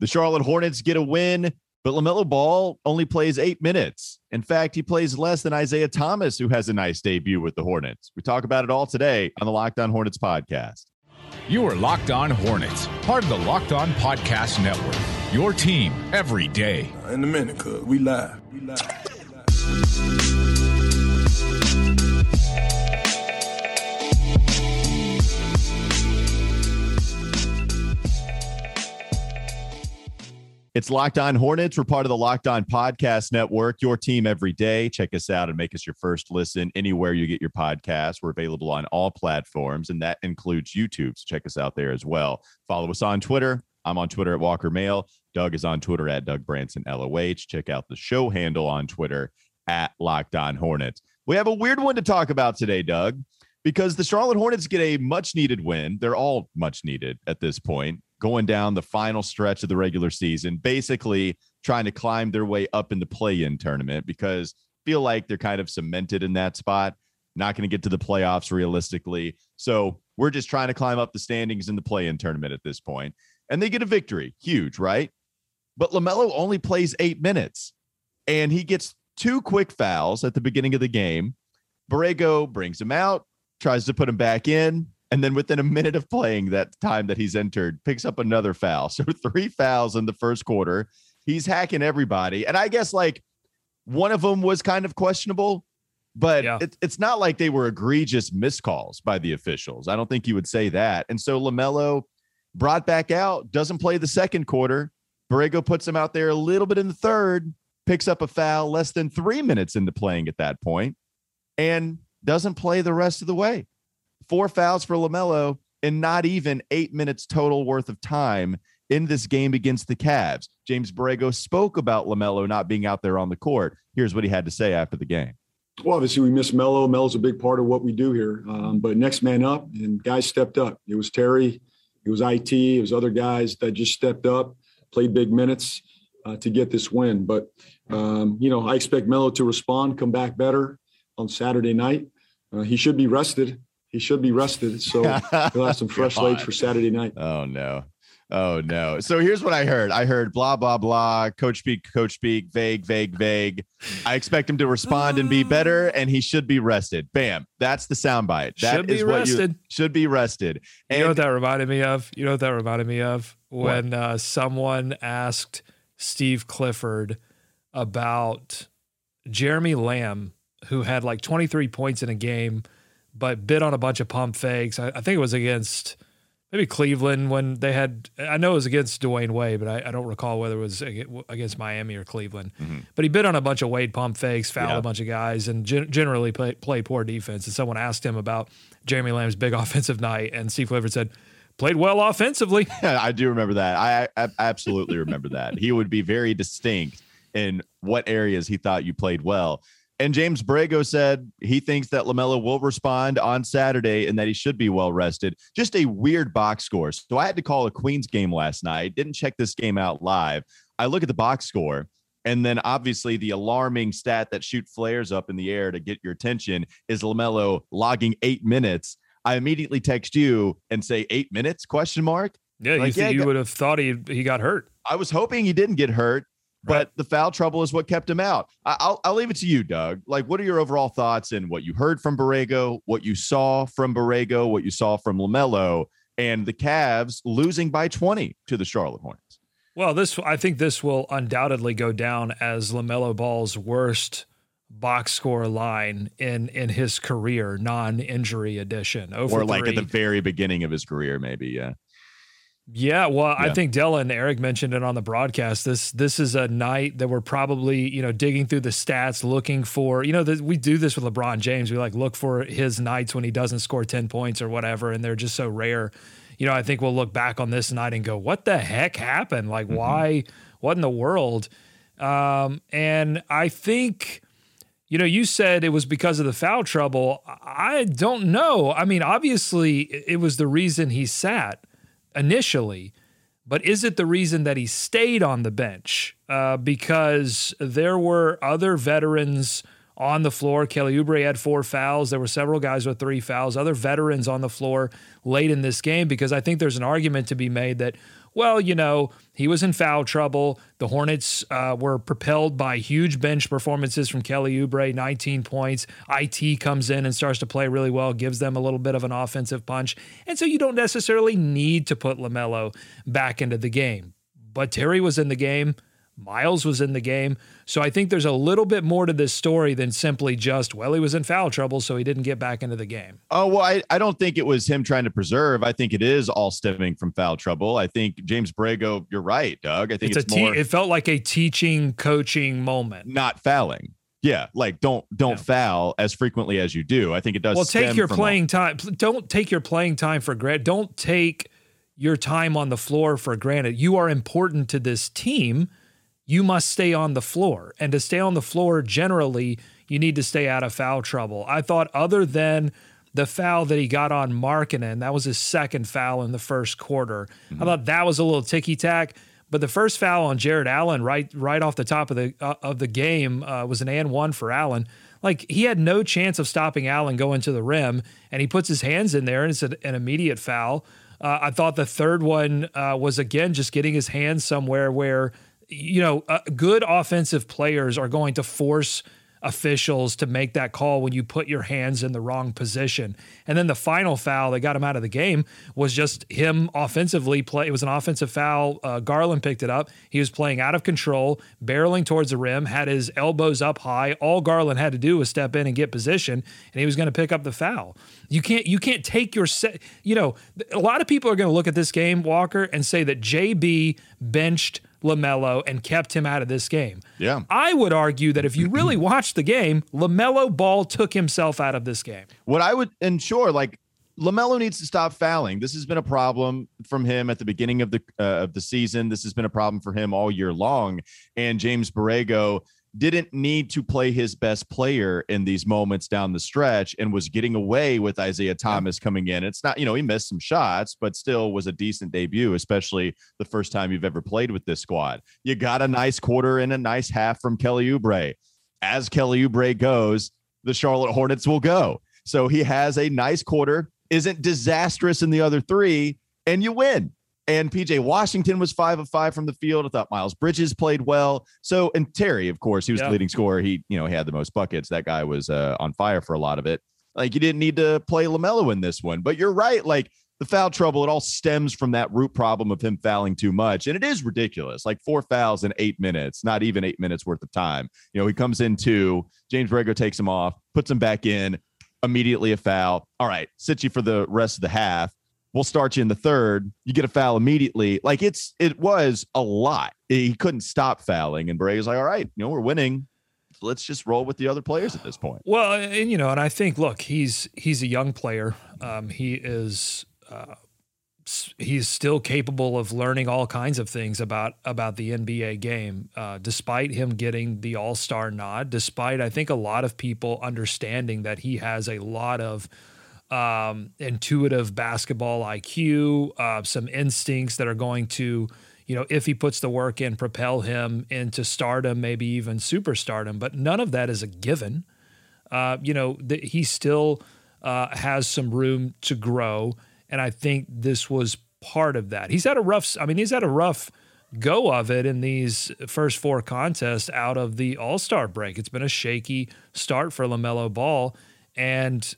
The Charlotte Hornets get a win, but LaMelo Ball only plays eight minutes. In fact, he plays less than Isaiah Thomas, who has a nice debut with the Hornets. We talk about it all today on the Locked On Hornets podcast. You are Locked On Hornets, part of the Locked On Podcast Network. Your team every day. In a minute, cuz we live. We live. We live. It's Locked On Hornets. We're part of the Locked On Podcast Network, your team every day. Check us out and make us your first listen anywhere you get your podcasts. We're available on all platforms, and that includes YouTube. So check us out there as well. Follow us on Twitter. I'm on Twitter at Walker Mail. Doug is on Twitter at Doug Branson LOH. Check out the show handle on Twitter at Locked On Hornets. We have a weird one to talk about today, Doug, because the Charlotte Hornets get a much needed win. They're all much needed at this point going down the final stretch of the regular season, basically trying to climb their way up in the play-in tournament because feel like they're kind of cemented in that spot. Not going to get to the playoffs realistically. So we're just trying to climb up the standings in the play-in tournament at this point. And they get a victory. Huge, right? But LaMelo only plays eight minutes and he gets two quick fouls at the beginning of the game. Borrego brings him out, tries to put him back in. And then within a minute of playing that time that he's entered, picks up another foul. So three fouls in the first quarter. He's hacking everybody. And I guess like one of them was kind of questionable, but yeah. it, it's not like they were egregious miscalls by the officials. I don't think you would say that. And so LaMelo brought back out, doesn't play the second quarter. Borrego puts him out there a little bit in the third, picks up a foul less than three minutes into playing at that point, and doesn't play the rest of the way four fouls for LaMelo and not even eight minutes total worth of time in this game against the Cavs. James Borrego spoke about LaMelo not being out there on the court. Here's what he had to say after the game. Well, obviously, we miss Melo. Melo's a big part of what we do here. Um, but next man up, and guys stepped up. It was Terry, it was IT, it was other guys that just stepped up, played big minutes uh, to get this win. But, um, you know, I expect Melo to respond, come back better on Saturday night. Uh, he should be rested he should be rested. So he'll have some fresh legs for Saturday night. Oh no. Oh no. So here's what I heard. I heard blah blah blah, coach speak, coach speak, vague, vague, vague. I expect him to respond and be better, and he should be rested. Bam. That's the soundbite. That should is what you should be rested. And you know what that reminded me of? You know what that reminded me of? When uh, someone asked Steve Clifford about Jeremy Lamb, who had like 23 points in a game but bid on a bunch of pump fakes. I, I, think it was against maybe Cleveland when they had. I know it was against Dwyane Wade, but I, I don't recall whether it was against Miami or Cleveland. Mm-hmm. But he bid on a bunch of Wade pump fakes, fouled yeah. a bunch of guys, and gen- generally play, play poor defense. And someone asked him about Jeremy Lamb's big offensive night, and Steve Clifford said. Played well offensively. Yeah, I do remember that. I, I absolutely remember that. He would be very distinct in what areas he thought you played well. And James Borrego said he thinks that LaMelo will respond on Saturday and that he should be well rested. Just a weird box score. So I had to call a Queens game last night. Didn't check this game out live. I look at the box score. And then obviously the alarming stat that shoot flares up in the air to get your attention is LaMelo logging eight minutes. I immediately text you and say eight minutes question mark. Yeah, like, you, yeah, you would have thought he he got hurt. I was hoping he didn't get hurt but the foul trouble is what kept him out. I'll, I'll leave it to you, Doug. Like, what are your overall thoughts and what you heard from Borrego, what you saw from Borrego, what you saw from LaMelo, and the Cavs losing by 20 to the Charlotte Hornets? Well, this I think this will undoubtedly go down as LaMelo Ball's worst box score line in in his career, non-injury edition. Over or like three. at the very beginning of his career, maybe. Yeah. Yeah, well, yeah. I think Della and Eric mentioned it on the broadcast. This this is a night that we're probably you know digging through the stats, looking for you know the, we do this with LeBron James. We like look for his nights when he doesn't score ten points or whatever, and they're just so rare. You know, I think we'll look back on this night and go, "What the heck happened? Like, mm-hmm. why? What in the world?" Um, and I think you know, you said it was because of the foul trouble. I don't know. I mean, obviously, it was the reason he sat initially, but is it the reason that he stayed on the bench? Uh, because there were other veterans on the floor. Kelly Oubre had four fouls. There were several guys with three fouls, other veterans on the floor late in this game, because I think there's an argument to be made that well, you know, he was in foul trouble. The Hornets uh, were propelled by huge bench performances from Kelly Oubre, 19 points. IT comes in and starts to play really well, gives them a little bit of an offensive punch. And so you don't necessarily need to put LaMelo back into the game. But Terry was in the game. Miles was in the game. So I think there's a little bit more to this story than simply just, well, he was in foul trouble, so he didn't get back into the game. Oh, well, I, I don't think it was him trying to preserve. I think it is all stemming from foul trouble. I think James Borrego, you're right, Doug. I think it's, it's more. it felt like a teaching, coaching moment. Not fouling. Yeah, like don't don't yeah. foul as frequently as you do. I think it does. Well, take your playing all- time. Don't take your playing time for granted. Don't take your time on the floor for granted. You are important to this team you must stay on the floor. And to stay on the floor, generally, you need to stay out of foul trouble. I thought, other than the foul that he got on Markkanen, that was his second foul in the first quarter. Mm-hmm. I thought that was a little ticky tack. But the first foul on Jarrett Allen, right, right off the top of the uh, of the game, uh, was an and one for Allen. Like he had no chance of stopping Allen going to the rim, and he puts his hands in there, and it's an, an immediate foul. Uh, I thought the third one uh, was again just getting his hands somewhere where you know, uh, good offensive players are going to force officials to make that call when you put your hands in the wrong position. And then the final foul that got him out of the game was just him offensively play. It was an offensive foul. Uh, Garland picked it up. He was playing out of control, barreling towards the rim, had his elbows up high. All Garland had to do was step in and get position, and he was going to pick up the foul. You can't you can't take your set. You know, a lot of people are going to look at this game, Walker, and say that JB benched LaMelo and kept him out of this game. Yeah. I would argue that if you really watch the game, LaMelo Ball took himself out of this game. What I would ensure, like, LaMelo needs to stop fouling. This has been a problem from him at the beginning of the uh, of the season. This has been a problem for him all year long. And James Borrego didn't need to play his best player in these moments down the stretch and was getting away with Isaiah Thomas coming in. It's not, you know, he missed some shots, but still was a decent debut, especially the first time you've ever played with this squad. You got a nice quarter and a nice half from Kelly Oubre. As Kelly Oubre goes, the Charlotte Hornets will go. So he has a nice quarter, isn't disastrous in the other three, and you win. And PJ Washington was five of five from the field. I thought Miles Bridges played well. So, and Terry, of course, he was yeah. the leading scorer. He, you know, he had the most buckets. That guy was uh, on fire for a lot of it. Like you didn't need to play LaMelo in this one, but you're right. Like the foul trouble, it all stems from that root problem of him fouling too much. And it is ridiculous. Like four fouls in eight minutes, not even eight minutes worth of time. You know, he comes in two, James Borrego takes him off, puts him back in, immediately a foul. All right, sit you for the rest of the half we'll start you in the third. You get a foul immediately. Like it's it was a lot. He couldn't stop fouling, and Bray was like, "All right, you know, we're winning. Let's just roll with the other players at this point." Well, and you know, and I think, look, he's he's a young player. Um, he is. Uh, he's still capable of learning all kinds of things about about the NBA game. Uh, despite him getting the All Star nod, despite I think a lot of people understanding that he has a lot of um, intuitive basketball IQ, uh, some instincts that are going to, you know, if he puts the work in, propel him into stardom, maybe even superstardom. But none of that is a given. Uh, you know, th- he still uh, has some room to grow, and I think this was part of that. He's had a rough. I mean, he's had a rough go of it in these first four contests out of the All Star break. It's been a shaky start for LaMelo Ball, and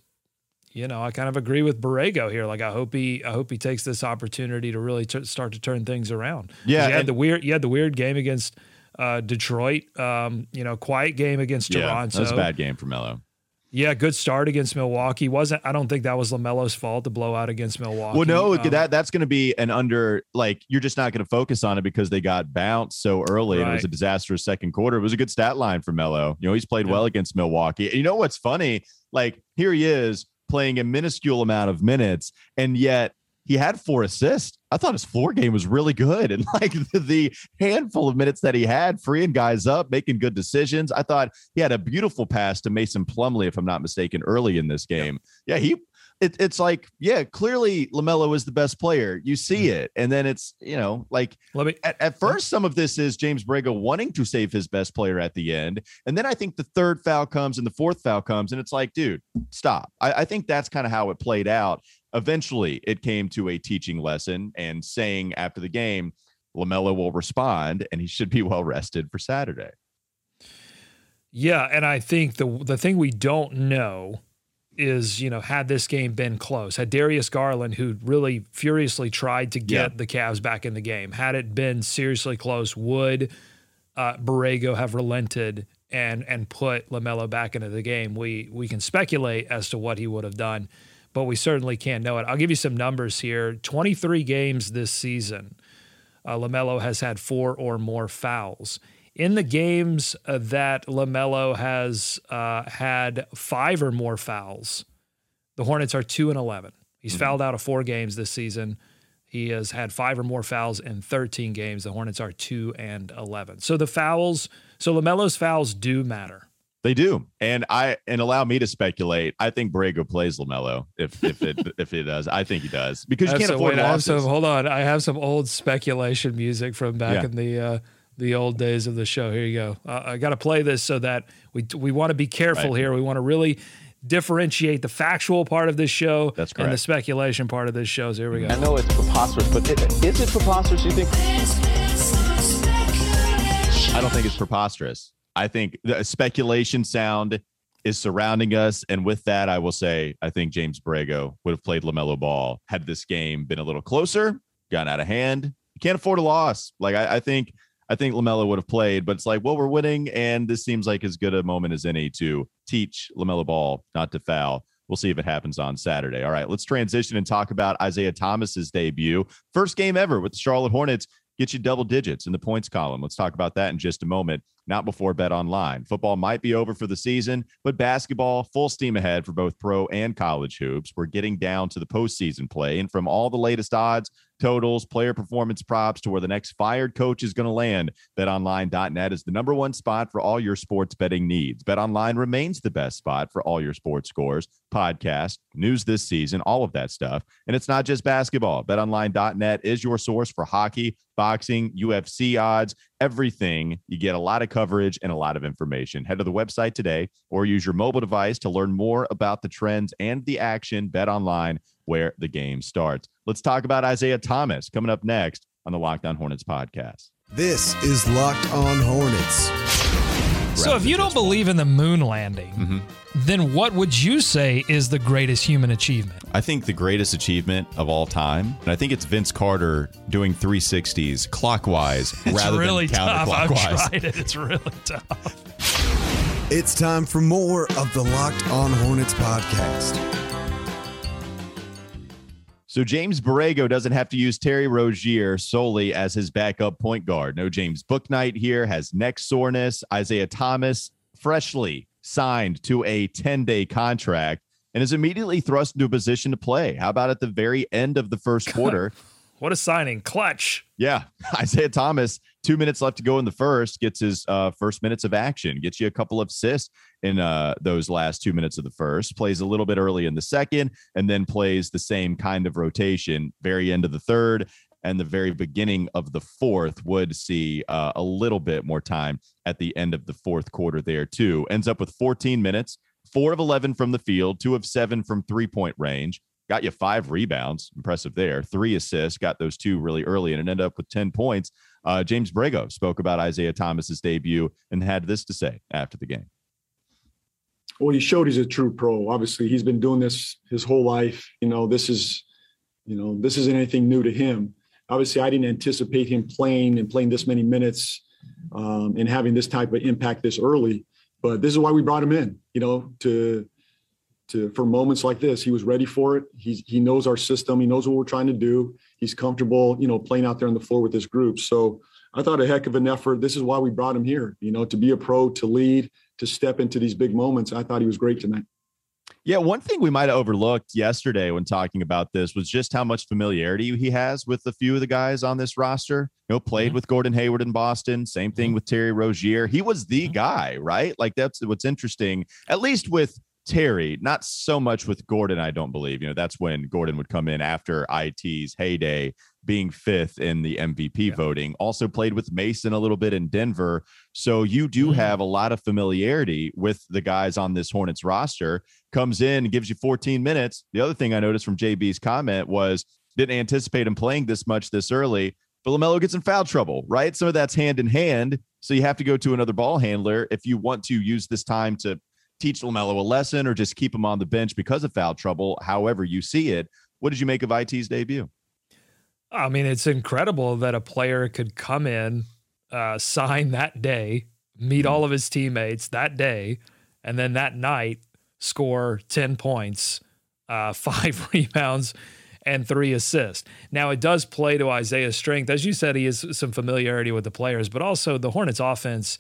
you know, I kind of agree with Borrego here. Like, I hope he, I hope he takes this opportunity to really t- start to turn things around. Yeah, you had the weird, you had the weird game against uh, Detroit. Um, you know, quiet game against yeah, Toronto. That was a bad game for Melo. Yeah, good start against Milwaukee. wasn't I don't think that was LaMelo's fault. The blowout against Milwaukee. Well, no, um, that that's going to be an under. Like you're just not going to focus on it because they got bounced so early. Right. And it was a disastrous second quarter. It was a good stat line for Melo. You know, he's played yeah. well against Milwaukee. And you know what's funny? Like here he is playing a minuscule amount of minutes, and yet he had four assists. I thought his floor game was really good. And like the, the, handful of minutes that he had, freeing guys up, making good decisions. I thought he had a beautiful pass to Mason Plumlee, if I'm not mistaken, early in this game. Yeah, he it, it's like, yeah, clearly LaMelo is the best player. You see mm-hmm. it. And then it's, you know, like Let me, at, at first, some of this is James Borrego wanting to save his best player at the end. And then I think the third foul comes and the fourth foul comes. And it's like, dude, stop. I, I think that's kind of how it played out. eventually it came to a teaching lesson and saying after the game, LaMelo will respond and he should be well rested for Saturday. Yeah, and I think the the thing we don't know is, you know, had this game been close, had Darius Garland, who really furiously tried to get yeah. the Cavs back in the game, had it been seriously close, would uh, Borrego have relented and and put Lamelo back into the game? We we can speculate as to what he would have done, but we certainly can't know it. I'll give you some numbers here: twenty three games this season. Uh, Lamelo has had four or more fouls in the games uh, that LaMelo has uh, had five or more fouls, the Hornets are 2 and 11. He's mm-hmm. fouled out of four games this season. He has had five or more fouls in 13 games. The Hornets are 2 and 11. So the fouls, so LaMelo's fouls do matter. They do, and I and allow me to speculate. I think Borrego plays Lamelo if if it if it does. I think he does because you can't some, afford wait, losses. I have some, hold on, I have some old speculation music from back yeah. in the uh, the old days of the show. Here you go. Uh, I got to play this so that we we want to be careful right. here. We want to really differentiate the factual part of this show That's and the speculation part of this show. So here we go. I know it's preposterous, but it, is it preposterous? You think? I don't think it's preposterous. I think the speculation sound is surrounding us, and with that, I will say I think James Borrego would have played Lamelo Ball had this game been a little closer, gotten out of hand. You can't afford a loss. Like I, I think I think LaMelo would have played, but it's like, well, we're winning, and this seems like as good a moment as any to teach LaMelo Ball not to foul. We'll see if it happens on Saturday. All right, let's transition and talk about Isaiah Thomas's debut. First game ever with the Charlotte Hornets. Get you double digits in the points column. Let's talk about that in just a moment. Not before Bet Online. Football might be over for the season, but basketball full steam ahead for both pro and college hoops. We're getting down to the postseason play, and from all the latest odds totals, player performance props to where the next fired coach is going to land. BetOnline.net is the number one spot for all your sports betting needs. BetOnline remains the best spot for all your sports scores, podcast, news this season, all of that stuff. And it's not just basketball. BetOnline.net is your source for hockey, boxing, UFC odds, everything. You get a lot of coverage and a lot of information. Head to the website today or use your mobile device to learn more about the trends and the action. Bet online where the game starts. Let's talk about Isaiah Thomas coming up next on the Locked On Hornets podcast. This is Locked On Hornets. So, if you don't believe in the moon landing, mm-hmm. then what would you say is the greatest human achievement? I think the greatest achievement of all time, and I think it's Vince Carter doing 360s clockwise it's rather really than counterclockwise. I've tried it. It's really tough. It's time for more of the Locked On Hornets podcast. So James Borrego doesn't have to use Terry Rozier solely as his backup point guard. No James Bouknight here has neck soreness. Isaiah Thomas freshly signed to a 10-day contract and is immediately thrust into a position to play. How about at the very end of the first quarter? what a signing. Clutch. Yeah. Isaiah Thomas two minutes left to go in the first, gets his uh, first minutes of action, gets you a couple of assists in uh, those last two minutes of the first, plays a little bit early in the second, and then plays the same kind of rotation, very end of the third. And the very beginning of the fourth would see uh, a little bit more time at the end of the fourth quarter there, too. Ends up with 14 minutes, four of 11 from the field, two of seven from three point range got you five rebounds. Impressive there. Three assists, got those two really early, and it ended up with 10 points. Uh, James Borrego spoke about Isaiah Thomas's debut and had this to say after the game. Well, he showed he's a true pro. Obviously, he's been doing this his whole life. You know, this is, you know, this isn't anything new to him. Obviously, I didn't anticipate him playing and playing this many minutes um, and having this type of impact this early. But this is why we brought him in. You know, to to for moments like this. He was ready for it. He's he knows our system. He knows what we're trying to do. He's comfortable, you know, playing out there on the floor with this group. So I thought a heck of an effort. This is why we brought him here. You know, to be a pro, to lead, to step into these big moments. I thought he was great tonight. Yeah, one thing we might have overlooked yesterday when talking about this was just how much familiarity he has with a few of the guys on this roster. You know, played mm-hmm. with Gordon Hayward in Boston. Same thing mm-hmm. with Terry Rozier. He was the mm-hmm. guy, right? Like that's what's interesting. At least with Terry, not so much with Gordon, I don't believe. You know, that's when Gordon would come in after IT's heyday, being fifth in the MVP yeah. voting. Also played with Mason a little bit in Denver. So you do mm-hmm. have a lot of familiarity with the guys on this Hornets roster. comes in gives you 14 minutes. The other thing I noticed from JB's comment was didn't anticipate him playing this much this early, but LaMelo gets in foul trouble, right? Some of that's hand in hand. So you have to go to another ball handler if you want to use this time to teach LaMelo a lesson or just keep him on the bench because of foul trouble, however you see it. What did you make of IT's debut? I mean, it's incredible that a player could come in, uh, sign that day, meet all of his teammates that day, and then that night score 10 points, uh, five rebounds, and three assists. Now, it does play to Isaiah's strength. As you said, he has some familiarity with the players, but also the Hornets offense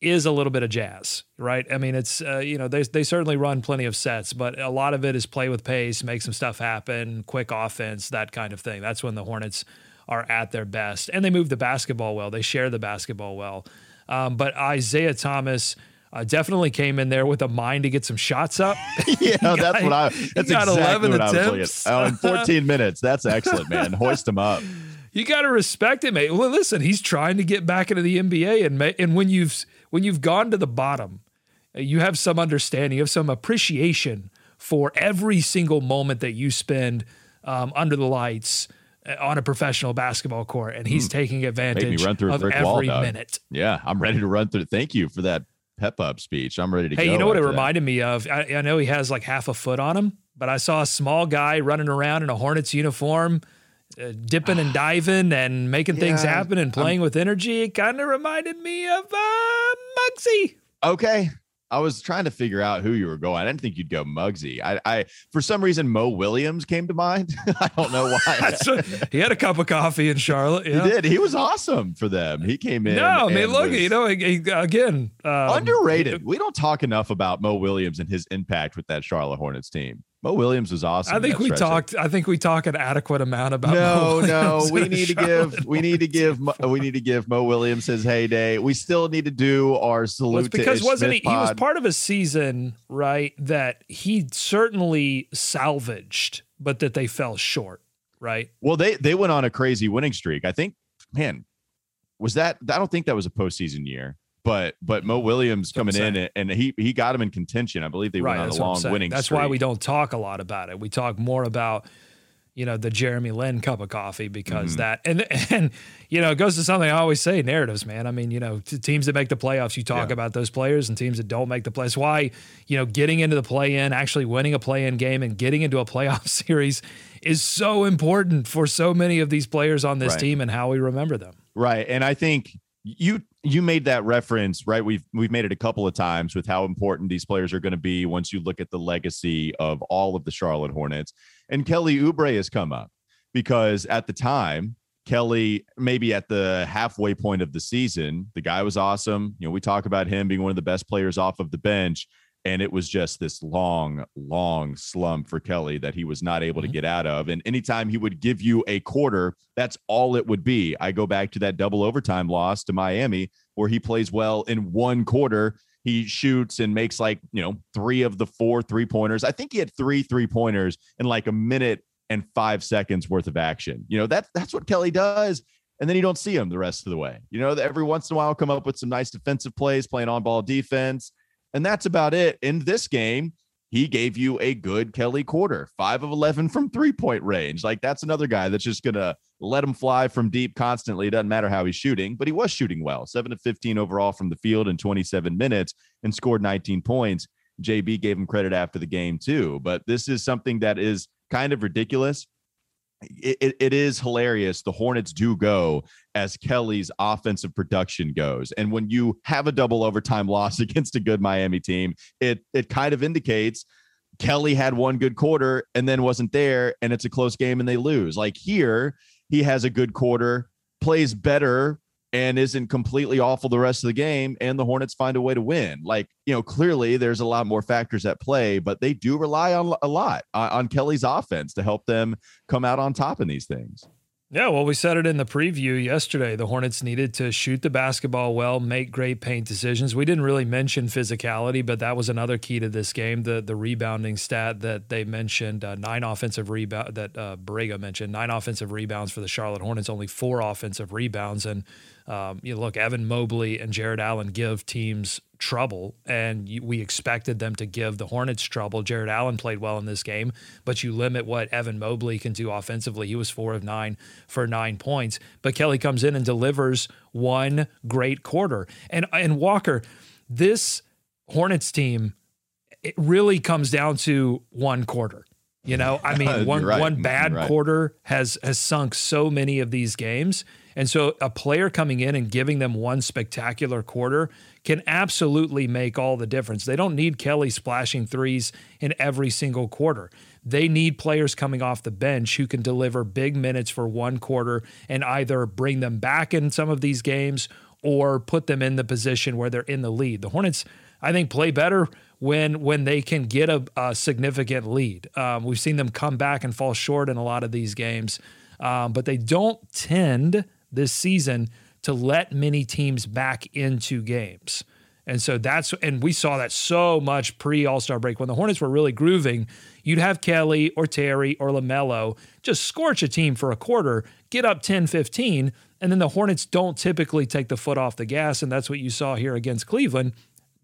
is a little bit of jazz, right? I mean, it's, uh, you know, they, they certainly run plenty of sets, but a lot of it is play with pace, make some stuff happen, quick offense, that kind of thing. That's when the Hornets are at their best. And they move the basketball well, they share the basketball well. Um, but Isaiah Thomas, uh, definitely came in there with a mind to get some shots up. yeah, got, that's what I. That's exactly what attempts. I was looking. Oh, in 14 minutes, that's excellent, man. Hoist him up. You got to respect him, mate. Well, listen, he's trying to get back into the NBA, and and when you've when you've gone to the bottom, uh, you have some understanding, you have some appreciation for every single moment that you spend um, under the lights uh, on a professional basketball court, and he's mm. taking advantage of every wall, minute. Yeah, I'm ready to run through. Thank you for that pep up speech. I'm ready to hey, you know what it that. reminded me of? I, I, know he has like half a foot on him, but I saw a small guy running around in a Hornets uniform, uh, dipping and diving and making yeah, things happen and playing I'm, with energy. It kind of reminded me of uh, Muggsy. Okay. I was trying to figure out who you were going. I didn't think you'd go Muggsy. I, I for some reason Mo Williams came to mind. I don't know why. he had a cup of coffee in Charlotte. Yeah. He did. He was awesome for them. He came in. No, I mean, look, you know, he, again, um, underrated. We don't talk enough about Mo Williams and his impact with that Charlotte Hornets team. Mo Williams was awesome. I think we talked. I think we talk an adequate amount about. No, no, we need to give. We need to give. We need to give Mo Williams his heyday. We still need to do our salute. Well, because wasn't he? Pod. He was part of a season, right? That he certainly salvaged, but that they fell short, right? Well, they they went on a crazy winning streak. I think, man, was that? I don't think that was a postseason year but but Mo Williams coming in and, and, he he got him in contention. I believe they right, went on a long winning. That's streak. why we don't talk a lot about it. We talk more about you know the Jeremy Lin cup of coffee because mm-hmm. that and and you know it goes to something I always say narratives, man. I mean you know teams that make the playoffs, you talk yeah. about those players, and teams that don't make the playoffs. Why you know getting into the play in, actually winning a play in game, and getting into a playoff series is so important for so many of these players on this right. team and how we remember them. Right, and I think you you made that reference right? We've we've made it a couple of times with how important these players are going to be once you look at the legacy of all of the charlotte hornets. And kelly oubre has come up because at the time kelly maybe at the halfway point of the season the guy was awesome. You know we talk about him being one of the best players off of the bench and it was just this long, long slump for Kelly that he was not able to mm-hmm. get out of. And anytime he would give you a quarter, that's all it would be. I go back to that double overtime loss to Miami where he plays well in one quarter. He shoots and makes like, you know, three of the four three pointers. I think he had three three pointers in like a minute and five seconds worth of action. You know, that's that's what Kelly does. And then you don't see him the rest of the way. You know, every once in a while come up with some nice defensive plays, playing on ball defense and that's about it. In this game, he gave you a good Kelly quarter, five of 11 from three point range. Like that's another guy that's just going to let him fly from deep constantly. It doesn't matter how he's shooting, but he was shooting well, seven to 15 overall from the field in 27 minutes and scored 19 points. JB gave him credit after the game too. But this is something that is kind of ridiculous it, it is hilarious. The Hornets do go as Kelly's offensive production goes. And when you have a double overtime loss against a good Miami team, it it kind of indicates Kelly had one good quarter and then wasn't there, and it's a close game and they lose. Like here, he has a good quarter, plays better and isn't completely awful the rest of the game and the hornets find a way to win like you know clearly there's a lot more factors at play but they do rely on a lot on, on kelly's offense to help them come out on top in these things yeah, well, we said it in the preview yesterday. The Hornets needed to shoot the basketball well, make great paint decisions. We didn't really mention physicality, but that was another key to this game. The the rebounding stat that they mentioned, uh, nine offensive rebound that uh, Borrego mentioned, nine offensive rebounds for the Charlotte Hornets, only four offensive rebounds, and Um, you look, Evan Mobley and Jarrett Allen give teams trouble, and you, we expected them to give the Hornets trouble. Jarrett Allen played well in this game, but you limit what Evan Mobley can do offensively. He was four of nine for nine points, but Kelly comes in and delivers one great quarter. And and Walker, this Hornets team, it really comes down to one quarter. You know, I mean, one right. one bad right. quarter has has sunk so many of these games. And so a player coming in and giving them one spectacular quarter can absolutely make all the difference. They don't need Kelly splashing threes in every single quarter. They need players coming off the bench who can deliver big minutes for one quarter and either bring them back in some of these games or put them in the position where they're in the lead. The Hornets, I think, play better when when they can get a, a significant lead. Um, we've seen them come back and fall short in a lot of these games, um, but they don't tend this season to let many teams back into games. And so that's and we saw that so much pre All Star break when the Hornets were really grooving. You'd have Kelly or Terry or LaMelo just scorch a team for a quarter, get up 10 15, and then the Hornets don't typically take the foot off the gas. And that's what you saw here against Cleveland.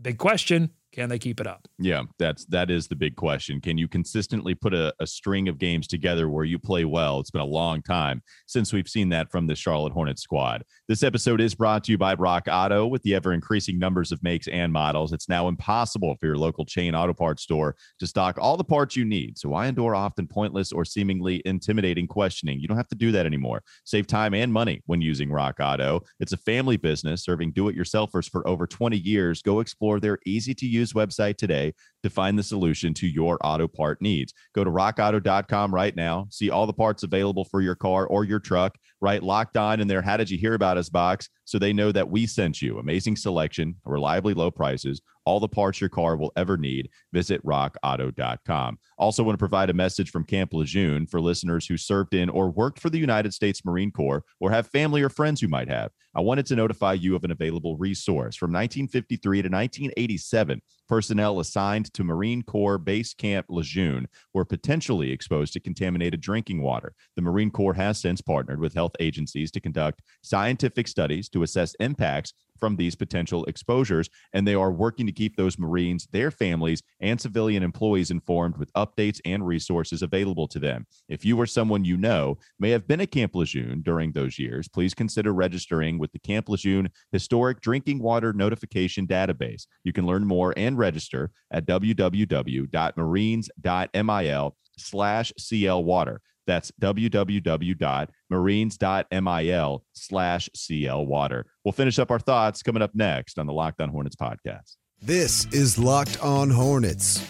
Big question can they keep it up? Yeah, that's that is the big question. Can you consistently put a, a, string of games together where you play well? It's been a long time since we've seen that from the Charlotte Hornets squad. This episode is brought to you by Rock Auto. With the ever increasing numbers of makes and models, it's now impossible for your local chain auto parts store to stock all the parts you need. So why endure often pointless or seemingly intimidating questioning? You don't have to do that anymore. Save time and money when using Rock Auto. It's a family business serving do-it-yourselfers for over 20 years. Go explore their easy use website today to find the solution to your auto part needs. Go to rockauto.com right now, see all the parts available for your car or your truck, right? Locked on in there. How did you hear about us box? So they know that we sent you amazing selection, reliably low prices, all the parts your car will ever need. Visit rockauto.com. Also, want to provide a message from Camp Lejeune for listeners who served in or worked for the United States Marine Corps or have family or friends who might have. I wanted to notify you of an available resource from 1953 to 1987. Personnel assigned to Marine Corps Base Camp Lejeune were potentially exposed to contaminated drinking water. The Marine Corps has since partnered with health agencies to conduct scientific studies to assess impacts from these potential exposures, and they are working to keep those Marines, their families, and civilian employees informed with updates and resources available to them. If you or someone you know may have been at Camp Lejeune during those years, please consider registering with the Camp Lejeune Historic Drinking Water Notification Database. You can learn more and register at www.marines.mil slash CL water. That's www.marines.mil slash CL water. We'll finish up our thoughts coming up next on the Locked On Hornets podcast. This is Locked On Hornets.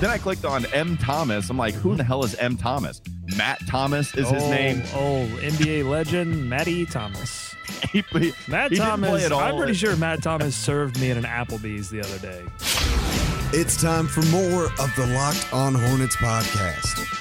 Then I clicked on M. Thomas. I'm like, who in the hell is M. Thomas? Matt Thomas is his oh, name. Oh, NBA legend Matty Thomas. he, he, Matt he Thomas. I'm pretty sure Matt Thomas served me at an Applebee's the other day. It's time for more of the Locked On Hornets podcast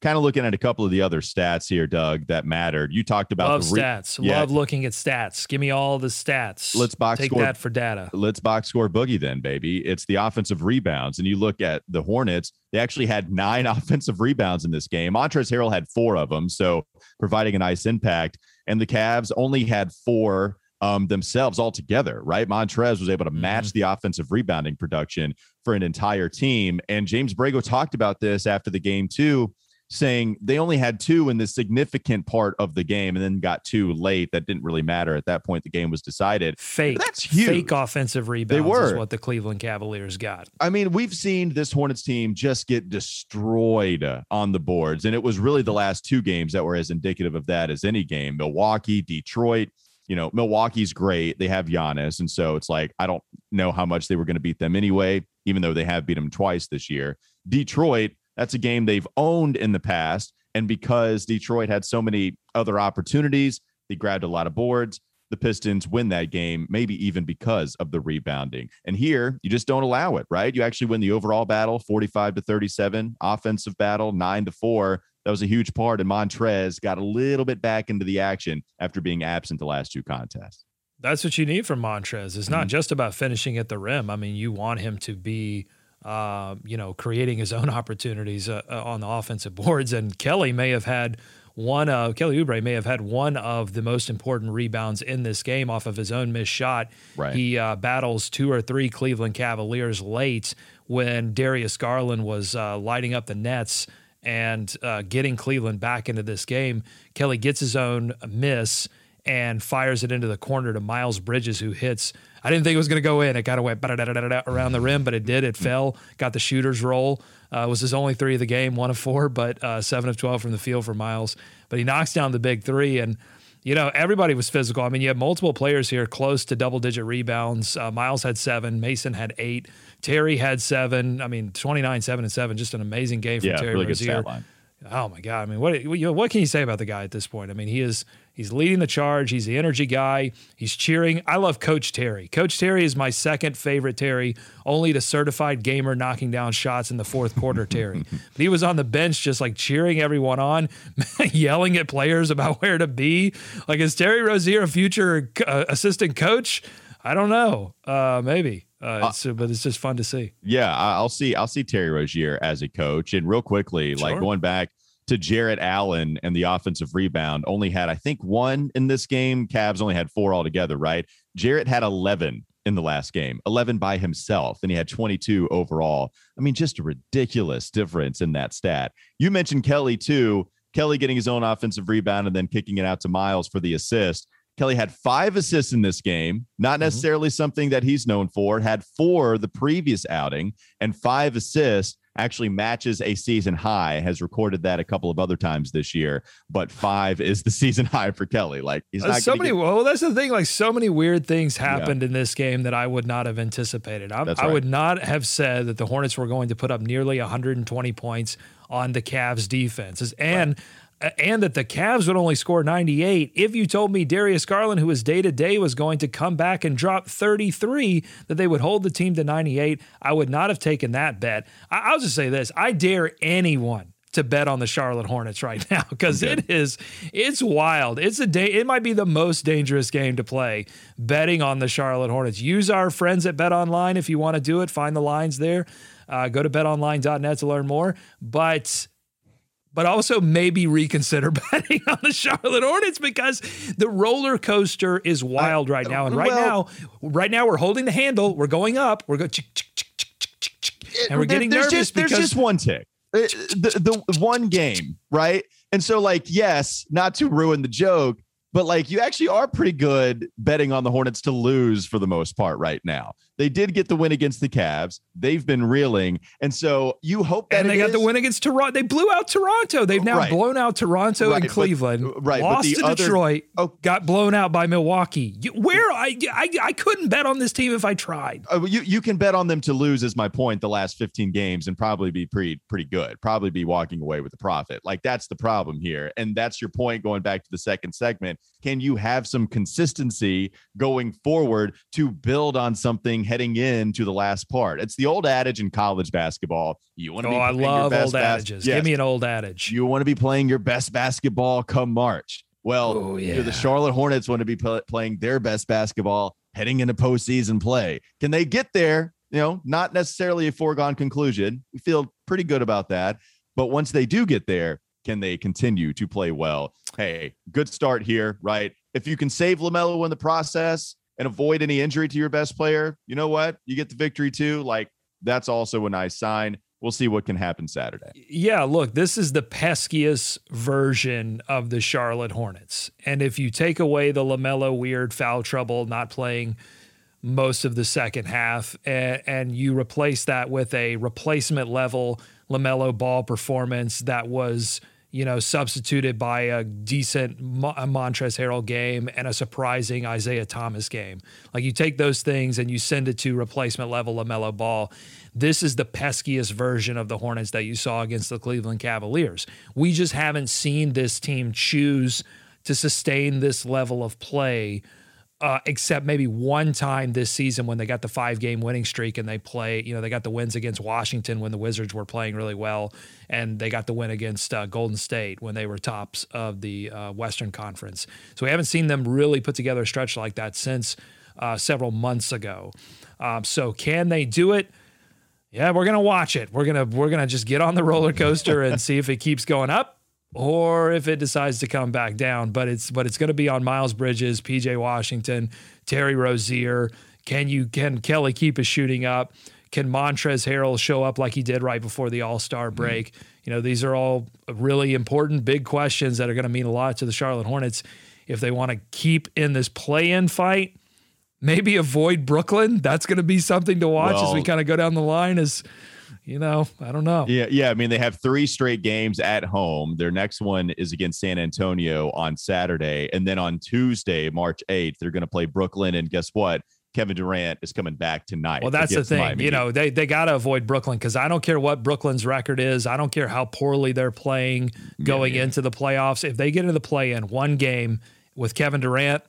kind of looking at a couple of the other stats here, Doug, that mattered. You talked about love re- stats. Yeah. Love looking at stats. Give me all the stats. Let's box take score, that for data. Let's box score boogie then, baby. It's the offensive rebounds, and you look at the Hornets. They actually had nine offensive rebounds in this game. Montrezl Harrell had four of them, so providing a nice impact. And the Cavs only had four um, themselves altogether, right? Montrez was able to match mm-hmm. the offensive rebounding production for an entire team. And James Borrego talked about this after the game, too saying they only had two in the significant part of the game and then got two late that didn't really matter. At that point the game was decided. Fake. That's huge. fake offensive rebounds they were. is what the cleveland cavaliers got. I mean we've seen this hornets team just get destroyed on the boards and it was really the last two games that were as indicative of that as any game. Milwaukee detroit you know milwaukee's great. They have Giannis and so it's like i don't know how much they were going to beat them anyway even though they have beat them twice this year. Detroit that's a game they've owned in the past. And because Detroit had so many other opportunities, they grabbed a lot of boards. The Pistons win that game, maybe even because of the rebounding. And here, you just don't allow it, right? You actually win the overall battle 45 to 37, offensive battle 9 to 4. That was a huge part. And Montrez got a little bit back into the action after being absent the last two contests. That's what you need from Montrez. It's not mm-hmm. just about finishing at the rim. I mean, you want him to be uh, you know, creating his own opportunities uh, uh, on the offensive boards. And Kelly may have had one of Kelly Oubre may have had one of the most important rebounds in this game off of his own missed shot. Right. He uh, battles two or three Cleveland Cavaliers late when Darius Garland was uh, lighting up the nets and uh, getting Cleveland back into this game. Kelly gets his own miss and fires it into the corner to Miles Bridges, who hits. I didn't think it was going to go in. It kind of went around the rim, but it did. It fell, got the shooter's roll. Uh, was his only three of the game, one of four, but uh, seven of 12 from the field for Miles. But he knocks down the big three. And, you know, everybody was physical. I mean, you have multiple players here close to double digit rebounds. Uh, Miles had seven, Mason had eight, Terry had seven. I mean, 29, seven, and seven. Just an amazing game from yeah, Terry really Rozier. good stat line. Oh my God! I mean, what you know, what can you say about the guy at this point? I mean, he is he's leading the charge. He's the energy guy. He's cheering. I love Coach Terry. Coach Terry is my second favorite Terry, only to certified gamer knocking down shots in the fourth quarter Terry. but he was on the bench just like cheering everyone on, yelling at players about where to be. Like is Terry Rozier a future uh, assistant coach? I don't know. Uh, maybe. Uh, it's, but it's just fun to see. Yeah, I'll see. I'll see Terry Rozier as a coach. And real quickly, like going back to Jarrett Allen and the offensive rebound, only had I think one in this game. Cavs only had four altogether. Right? Jarrett had eleven in the last game, eleven by himself, and he had twenty-two overall. I mean, just a ridiculous difference in that stat. You mentioned Kelly too. Kelly getting his own offensive rebound and then kicking it out to Miles for the assist. Kelly had five assists in this game, not mm-hmm. necessarily something that he's known for. Had four the previous outing, and five assists actually matches a season high. Has recorded that a couple of other times this year, but five is the season high for Kelly. Like he's Uh, not so many. get- well, that's the thing. Like so many weird things happened in this game that I would not have anticipated. I, That's I would not have said that the Hornets were going to put up nearly 120 points on the Cavs defenses, and and that the Cavs would only score 98. If you told me Darius Garland, who was day to day, was going to come back and drop 33, that they would hold the team to 98, I would not have taken that bet. I, I'll just say this: I dare anyone to bet on the Charlotte Hornets right now because it is it's wild. It's a day. It might be the most dangerous game to play. Betting on the Charlotte Hornets. Use our friends at Bet Online if you want to do it. Find the lines there. Uh, go to betonline.net to learn more. But but also maybe reconsider betting on the Charlotte Hornets because the roller coaster is wild right now. And right well- now, right now we're holding the handle. We're going up. We're going and we're getting there's nervous just, there's because just one tick. Uh, The, the one game, right? And so, like, yes, not to ruin the joke, but like, you actually are pretty good betting on the Hornets to lose for the most part right now. They did get the win against the Cavs. They've been reeling, and so you hope that and they got the win against Toronto. They blew out Toronto. They've now Right. blown out Toronto Right, and but- Cleveland. right, but lost the to other- Detroit. Oh. got blown out by Milwaukee. You- Where I, I I couldn't bet on this team if I tried. Uh, you you can bet on them to lose is my point the last 15 games and probably be pretty pretty good probably be walking away with a profit like that's the problem here and that's your point going back to the second segment can you have some consistency going forward to build on something heading into the last part it's the old adage in college basketball you want to Oh, be I playing your love best old bas- adages. Yes. Give me an old adage. you want to be playing your best basketball come March. Well, Oh, do yeah. the Charlotte Hornets want to be pl- playing their best basketball heading into postseason play. Can they get there? You know, not necessarily a foregone conclusion. We feel pretty good about that. But once they do get there, can they continue to play well? Hey, good start here, right? If you can save LaMelo in the process and avoid any injury to your best player, you know what? You get the victory too. Like, that's also a nice sign. We'll see what can happen Saturday. Yeah, look, this is the peskiest version of the Charlotte Hornets. And if you take away the LaMelo weird foul trouble, not playing most of the second half, and, and you replace that with a replacement level LaMelo ball performance that was, you know, substituted by a decent Mo- a Montrezl Harrell game and a surprising Isaiah Thomas game. Like you take those things and you send it to replacement level LaMelo ball. This is the peskiest version of the Hornets that you saw against the Cleveland Cavaliers. We just haven't seen this team choose to sustain this level of play uh, except maybe one time this season when they got the five game winning streak and they play, you know, they got the wins against Washington when the Wizards were playing really well, and they got the win against uh, Golden State when they were tops of the uh, Western Conference. So we haven't seen them really put together a stretch like that since uh, several months ago. Um, so can they do it? Yeah, we're gonna watch it. We're gonna we're gonna just get on the roller coaster and see if it keeps going up or if it decides to come back down. But it's but it's going to be on Miles Bridges, PJ Washington, Terry Rozier. Can you can Kelly keep his shooting up? Can Montrezl Harrell show up like he did right before the All Star mm-hmm. break? Mm-hmm. You know, these are all really important, big questions that are going to mean a lot to the Charlotte Hornets if they want to keep in this play in fight. Maybe avoid Brooklyn. That's going to be something to watch well, as we kind of go down the line. As you know, I don't know. Yeah, yeah. I mean, they have three straight games at home. Their next one is against San Antonio on Saturday, and then on Tuesday, March eighth, they're going to play Brooklyn. And guess what? Kevin Durant is coming back tonight. Well, that's the thing. Miami. You know, they they got to avoid Brooklyn because I don't care what Brooklyn's record is. I don't care how poorly they're playing going yeah, yeah. into the playoffs. If they get into the play in one game with Kevin Durant,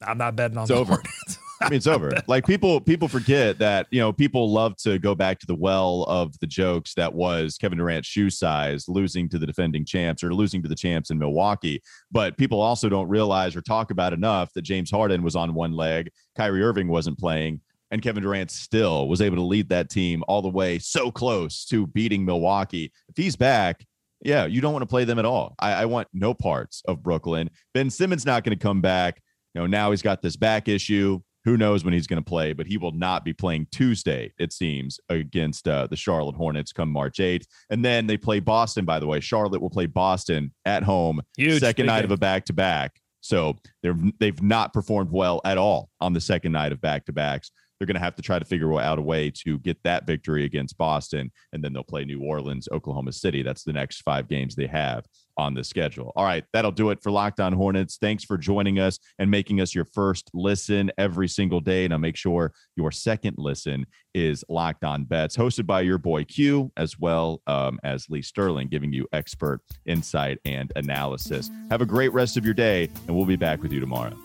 I'm not betting on it's over. I mean, it's over. Like people, people forget that you know people love to go back to the well of the jokes that was Kevin Durant's shoe size losing to the defending champs or losing to the champs in Milwaukee. But people also don't realize or talk about enough that James Harden was on one leg, Kyrie Irving wasn't playing, and Kevin Durant still was able to lead that team all the way so close to beating Milwaukee. If he's back, yeah, you don't want to play them at all. I, I want no parts of Brooklyn. Ben Simmons not going to come back. You know, now he's got this back issue who knows when he's going to play, but he will not be playing Tuesday, it seems, against uh, the Charlotte Hornets come March 8th. And then they play Boston, by the way. Charlotte will play Boston at home, Huge, second night game. of a back to back. So they're, they've not performed well at all on the second night of back to backs. They're going to have to try to figure out a way to get that victory against Boston. And then they'll play New Orleans, Oklahoma City. That's the next five games they have on the schedule. All right, that'll do it for Locked On Hornets. Thanks for joining us and making us your first listen every single day. Now make sure your second listen is Locked On Bets, hosted by your boy Q, as well um, as Lee Sterling, giving you expert insight and analysis. Have a great rest of your day, and we'll be back with you tomorrow.